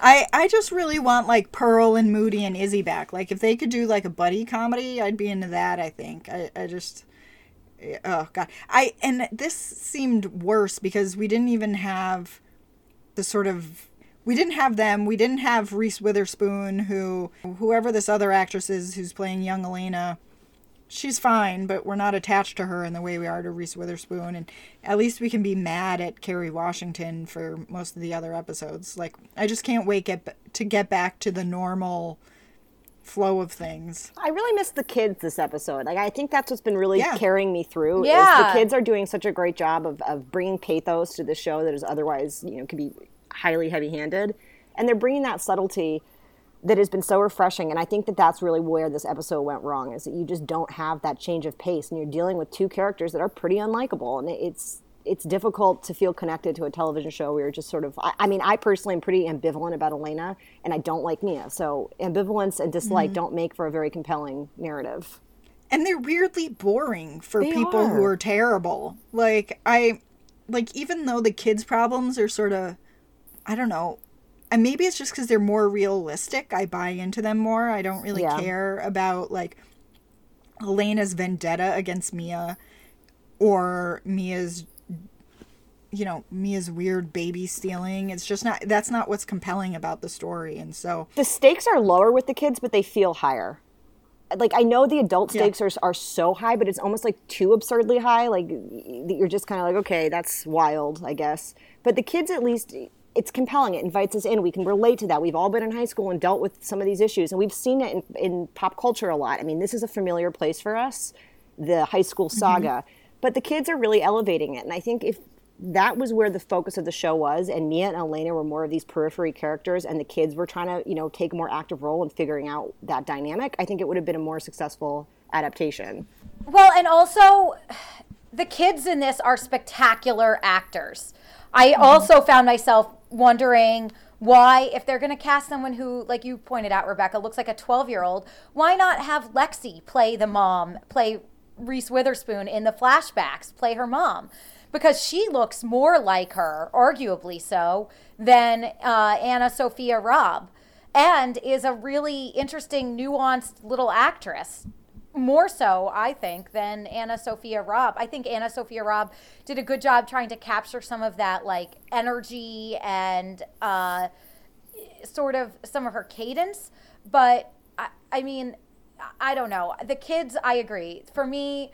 I I just really want like Pearl and Moody and Izzy back. Like if they could do like a buddy comedy, I'd be into that, I think. I, I just eh, oh god i and this seemed worse because we didn't even have the sort of we didn't have them we didn't have reese witherspoon who whoever this other actress is who's playing young elena she's fine but we're not attached to her in the way we are to reese witherspoon and at least we can be mad at kerry washington for most of the other episodes like i just can't wait get, to get back to the normal flow of things. I really miss the kids this episode. Like I think that's what's been really yeah. carrying me through. Yeah, the kids are doing such a great job of, of bringing pathos to the show that is otherwise you know could be highly heavy-handed, and they're bringing that subtlety that has been so refreshing. And I think that that's really where this episode went wrong is that you just don't have that change of pace, and you're dealing with two characters that are pretty unlikable, and it's it's difficult to feel connected to a television show where you're just sort of I, I mean i personally am pretty ambivalent about elena and i don't like mia so ambivalence and dislike Mm-hmm. don't make for a very compelling narrative and they're weirdly boring for They people who are. are terrible. Like I like even though the kids' problems are sort of I don't know. And maybe it's just cuz they're more realistic. I buy into them more. I don't really Yeah. care about like Elena's vendetta against Mia or Mia's you know, Mia's weird baby stealing. It's just not that's not what's compelling about the story. And so the stakes are lower with the kids but they feel higher like i know the adult Yeah. stakes are, are so high but it's almost like too absurdly high like you're just kind of like okay that's wild i guess but the kids at least it's compelling. It invites us in. We can relate to that. We've all been in high school and dealt with some of these issues and we've seen it in, in pop culture a lot. I mean this is a familiar place for us the high school mm-hmm. saga but the kids are really elevating it and i think if that was where the focus of the show was and mia and elena were more of these periphery characters and the kids were trying to you know take a more active role in figuring out that dynamic i think it would have been a more successful adaptation. Well, and also, *sighs* the kids in this are spectacular actors. I mm-hmm. also found myself wondering why, if they're going to cast someone who, like you pointed out, Rebecca, looks like a 12 year old, why not have Lexie play the mom, play Reese Witherspoon in the flashbacks, play her mom? Because she looks more like her, arguably so, than uh, Anna Sophia Robb, and is a really interesting, nuanced little actress more so, I think, than Anna Sophia Robb. I think Anna Sophia Robb did a good job trying to capture some of that like energy and uh, sort of some of her cadence. But I, I mean, I don't know. The kids, I agree. For me,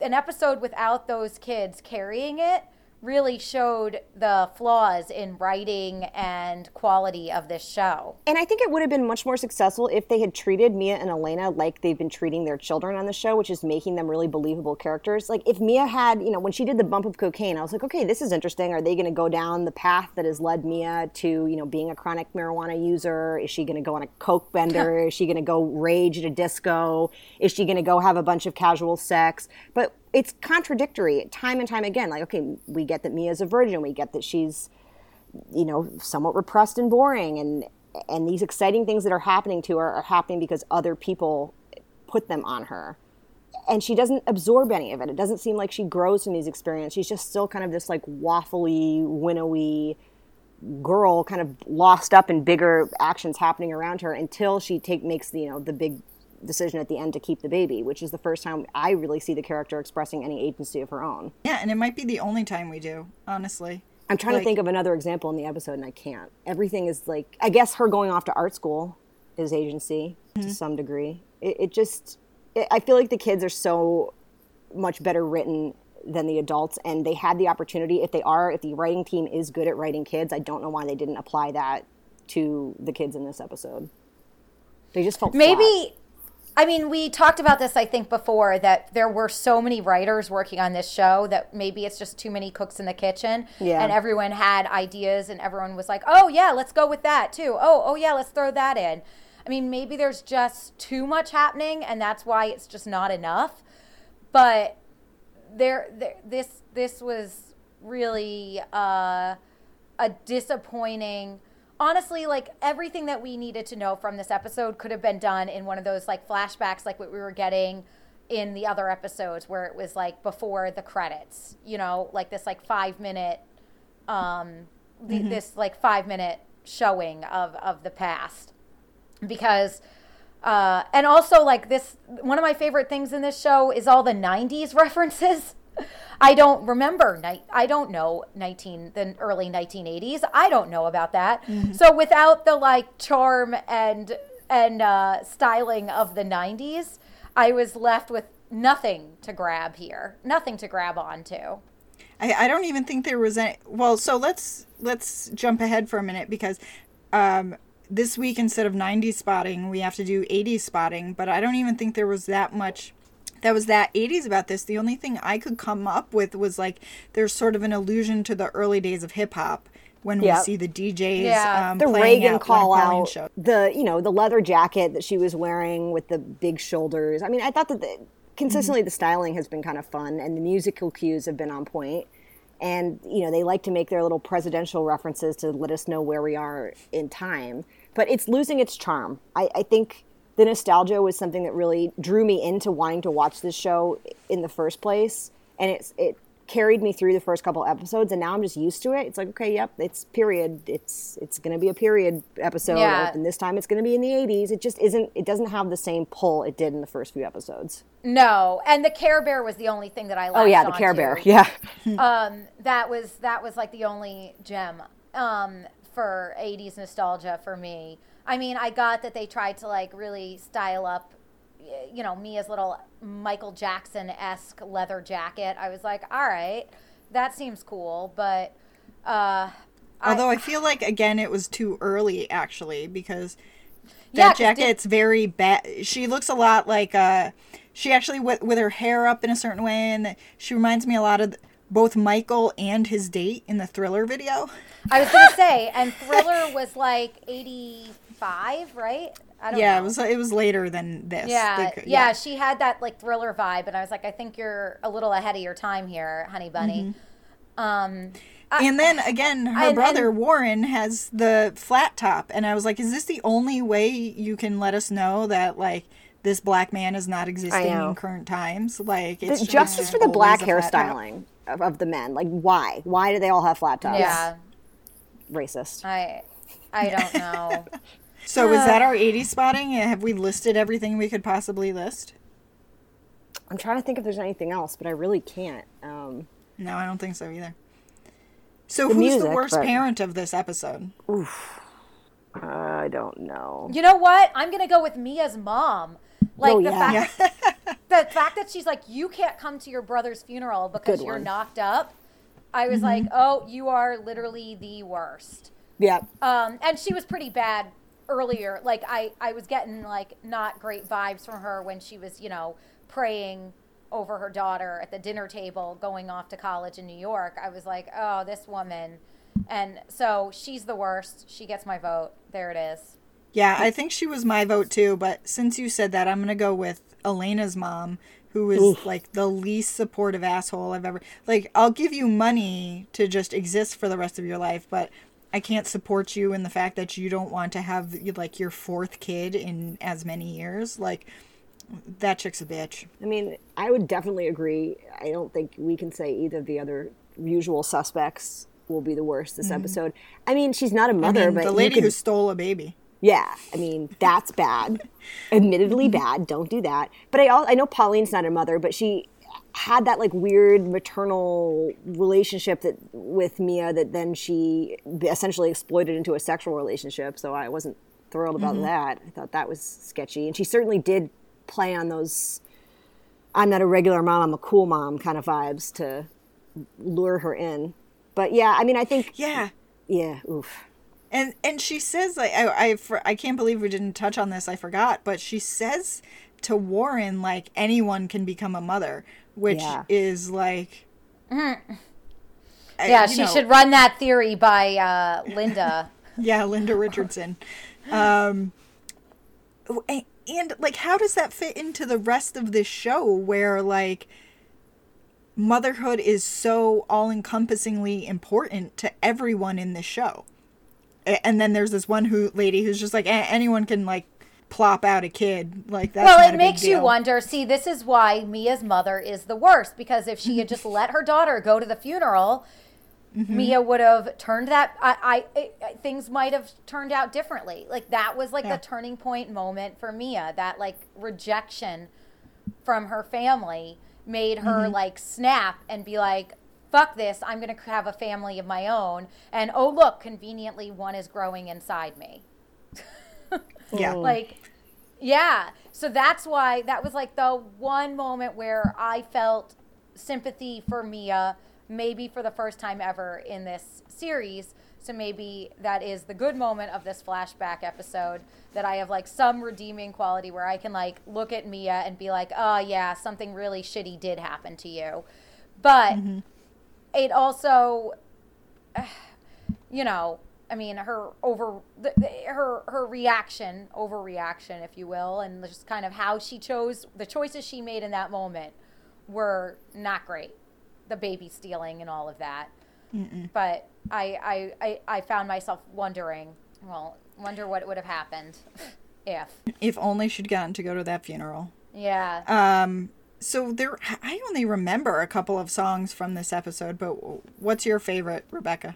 an episode without those kids carrying it really showed the flaws in writing and quality of this show. And I think it would have been much more successful if they had treated Mia and Elena like they've been treating their children on the show, which is making them really believable characters. Like if Mia had, you know, when she did the bump of cocaine, I was like, okay, this is interesting. Are they going to go down the path that has led Mia to, you know, being a chronic marijuana user? Is she going to go on a coke bender? is she going to go rage at a disco? Is she going to go have a bunch of casual sex? But it's contradictory time and time again. Like, okay, we get that Mia's a virgin. We get that she's you know somewhat repressed and boring and and these exciting things that are happening to her are happening because other people put them on her and she doesn't absorb any of it it doesn't seem like she grows from these experiences she's just still kind of this like waffly winnowy girl kind of lost up in bigger actions happening around her until she take makes you know the big decision at the end to keep the baby which is the first time i really see the character expressing any agency of her own yeah, and it might be the only time we do, honestly. I'm trying Like- to think of another example in the episode, and I can't. Everything is like, I guess her going off to art school is agency to mm-hmm. some degree. It, it just, it, I feel like the kids are so much better written than the adults, and they had the opportunity. If they are, if the writing team is good at writing kids, I don't know why they didn't apply that to the kids in this episode. They just felt flat. I mean, we talked about this, I think, before that there were so many writers working on this show that maybe it's just too many cooks in the kitchen. Yeah. And everyone had ideas and everyone was like, oh, yeah, let's go with that too. Oh, oh, yeah, let's throw that in. I mean, maybe there's just too much happening and that's why it's just not enough. But there, there this this was really uh, a disappointing honestly like everything that we needed to know from this episode could have been done in one of those like flashbacks like what we were getting in the other episodes where it was like before the credits you know like this like five minute um the, this like five minute showing of of the past. Because uh and also like this one of my favorite things in this show is all the 90s *laughs* references I don't remember. I don't know nineteen the early nineteen eighties. I don't know about that. So without the like charm and and uh, styling of the nineties, I was left with nothing to grab here. Nothing to grab onto. I, I don't even think there was any. Well, so let's let's jump ahead for a minute because um, this week instead of 90s spotting, we have to do 80s spotting. But I don't even think there was that much that was that 80s about this. The only thing I could come up with was like there's sort of an allusion to the early days of hip hop when Yeah. we see the DJs Yeah. um, the playing Reagan at call out, show. the you know the leather jacket that she was wearing with the big shoulders. I mean, I thought that the, consistently the styling has been kind of fun, and the musical cues have been on point. and you know they like to make their little presidential references to let us know where we are in time but it's losing its charm i, I think the nostalgia was something that really drew me into wanting to watch this show in the first place and it's it carried me through the first couple episodes and now i'm just used to it it's like okay yep it's period it's it's going to be a period episode Yeah. and this time it's going to be in the 80s it just isn't it doesn't have the same pull it did in the first few episodes No, and the Care Bear was the only thing that I. oh yeah the care bear yeah *laughs* *laughs* um, that was that was like the only gem um, for 80s nostalgia for me. I mean, I got that they tried to like really style up, you know, Mia's little Michael Jackson esque leather jacket. I was like, all right, that seems cool, but uh, Although I, feel like again it was too early actually because Yeah, that did- jacket's very bad. She looks a lot like uh she actually with with her hair up in a certain way and she reminds me a lot of both Michael and his date in the Thriller video. I was gonna say, and *laughs* Thriller was like 85, right? I don't Yeah, know. it was it was later than this. Yeah, They could- yeah, she had that like thriller vibe, and I was like, I think you're a little ahead of your time here, honey bunny. Um, And then again, her and- brother and- Warren has the flat top, and I was like, "Is this the only way you can let us know that like this black man is not existing in current times. Like, The it's just justice for the black a flat top. hairstyling of, of the men. Like, why? Why do they all have flat tops? yeah, Racist. I, I don't know. *laughs* So is that our 80s spotting? Have we listed everything we could possibly list? I'm trying to think if there's anything else, but I really can't. Um, No, I don't think so either. So The who's music, the worst but- parent of this episode? I don't know. You know what? I'm gonna go with Mia's mom. Like Oh, the yeah. fact, *laughs* the fact that she's like, you can't come to your brother's funeral because Good you're one. knocked up. I was like, oh, you are literally the worst. Yeah. Um, and she was pretty bad earlier. Like I, I was getting like not great vibes from her when she was, you know, praying over her daughter at the dinner table going off to college in New York. I was like, oh, this woman. And so she's the worst. She gets my vote. There it is. Yeah, I think she was my vote too, but since you said that, I'm going to go with Elena's mom, who is like the least supportive asshole I've ever. Like, I'll give you money to just exist for the rest of your life, but I can't support you in the fact that you don't want to have like your fourth kid in as many years. Like, that chick's a bitch. I mean, I would definitely agree. I don't think we can say either of the other usual suspects will be the worst this episode. I mean, she's not a Mm-hmm. I mother, mean, but the lady could- who stole a baby. Yeah, I mean that's bad. *laughs* Admittedly Mm-hmm. bad. Don't do that. But I al- I know Pauline's not a mother, but she had that like weird maternal relationship that with Mia that then she essentially exploited into a sexual relationship. So I wasn't thrilled about Mm-hmm. that. I thought that was sketchy, and she certainly did play on those "I'm not a regular mom, I'm a cool mom" kind of vibes to lure her in. But yeah, I mean, I think Yeah. yeah, oof. And and she says like I I for- I can't believe we didn't touch on this. I forgot, but she says to Warren like anyone can become a mother, which Yeah. is like I- Yeah, she know, should run that theory by uh, Linda. *laughs* Yeah, Linda Richardson. um a- and like how does that fit into the rest of this show where like motherhood is so all-encompassingly important to everyone in this show. And then there's this one who lady who's just like anyone can like plop out a kid like that. well, it makes you wonder. See, this is why Mia's mother is the worst because if she had just *laughs* let her daughter go to the funeral, Mm-hmm. Mia would have turned that. I, I, I things might have turned out differently. Like that was like Yeah. the turning point moment for Mia. That like rejection from her family made her Mm-hmm. like snap and be like. Fuck this! I'm gonna have a family of my own, and oh look, conveniently one is growing inside me. *laughs* Yeah. Like, yeah. So that's why that was like the one moment where I felt sympathy for Mia, maybe for the first time ever in this series. So maybe that is the good moment of this flashback episode that I have like some redeeming quality where I can like look at Mia and be like, oh yeah, something really shitty did happen to you. But mm-hmm. it also *sighs* you know, I mean, her over the, the, her her reaction, overreaction, if you will, and just kind of how she chose the choices she made in that moment were not great. the baby stealing and all of that. But I, I, I, I found myself wondering, well, wonder what would have happened *laughs* if. If only she'd gotten to go to that funeral. Yeah. Um, so there, I only remember a couple of songs from this episode, but what's your favorite, Rebecca?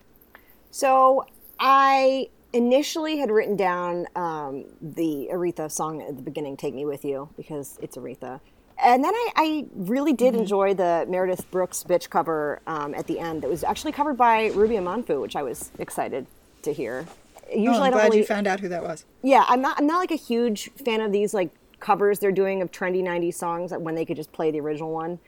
So I initially had written down um, the Aretha song at the beginning, "Take Me with You," because it's Aretha. And then I, I really did enjoy the Meredith Brooks bitch cover um, at the end. That was actually covered by Ruby Amanfu, which I was excited to hear. Usually, Oh, I I'm don't glad really, you found out who that was. yeah, I'm not. I'm not like a huge fan of these like covers they're doing of trendy '90s songs when they could just play the original one.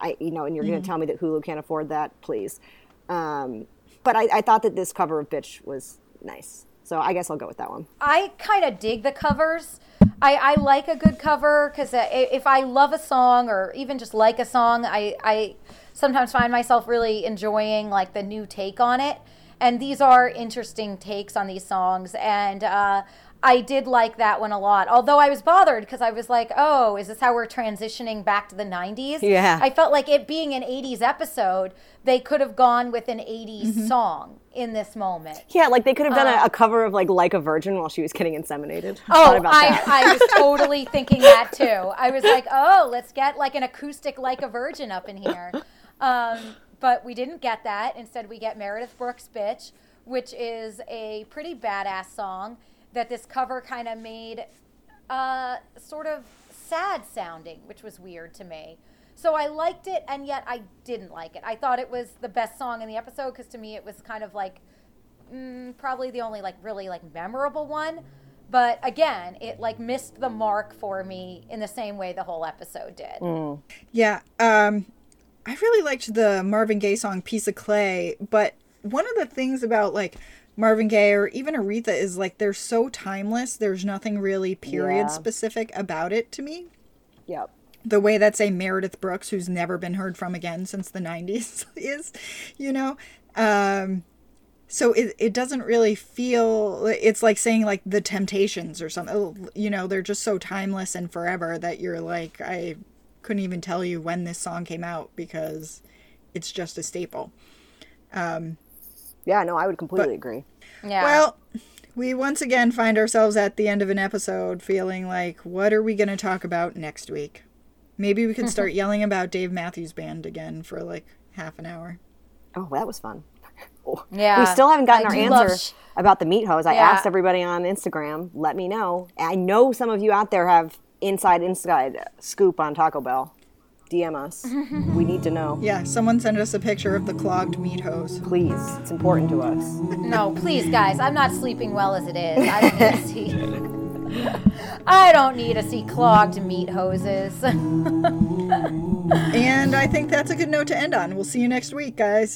I, you know, and you're going to tell me that Hulu can't afford that, please. Um, but I, I thought that this cover of "Bitch" was nice, so I guess I'll go with that one. I kind of dig the covers. I, I like a good cover because if I love a song or even just like a song, I, I sometimes find myself really enjoying like the new take on it. And these are interesting takes on these songs. And uh, I did like that one a lot. Although I was bothered because I was like, oh, is this how we're transitioning back to the 90s? Yeah. I felt like it being an 80s episode, they could have gone with an 80s song in this moment. Yeah, like they could have done a, a cover of like "Like a Virgin" while she was getting inseminated. Oh, I. I was *laughs* totally thinking that too. I was like, oh, let's get like an acoustic like a virgin up in here. Um, but we didn't get that. Instead, we get Meredith Brooks' Bitch, which is a pretty badass song that this cover kind of made uh, sort of sad sounding, which was weird to me. So I liked it, and yet I didn't like it. I thought it was the best song in the episode because to me it was kind of like mm, probably the only like really like memorable one but again it like missed the mark for me in the same way the whole episode did Yeah, um, I really liked the Marvin Gaye song "Piece of Clay," but one of the things about like Marvin Gaye or even Aretha is like they're so timeless. There's nothing really period Yeah. specific about it to me. yep. the way that say Meredith Brooks, who's never been heard from again since the *laughs* '90s, is, you know. Um, so it it doesn't really feel. It's like saying like the Temptations or something. You know, they're just so timeless and forever that you're like I couldn't even tell you when this song came out because it's just a staple. Yeah, no, I would completely agree. yeah Well, we once again find ourselves at the end of an episode feeling like, what are we going to talk about next week? Maybe we could start *laughs* yelling about Dave Matthews Band again for like half an hour. Oh, that was fun. *laughs* Oh, Yeah, we still haven't gotten I our answer sh- about the meat hose. I Yeah. asked everybody on Instagram. Let me know. I know some of you out there have inside inside scoop on Taco Bell. DM us. we need to know. Yeah, someone send us a picture of the clogged meat hose. Please, it's important to us. no please guys i'm not sleeping well as it is i don't need to see *laughs* i don't need to see clogged meat hoses *laughs* And I think that's a good note to end on. We'll see you next week, guys.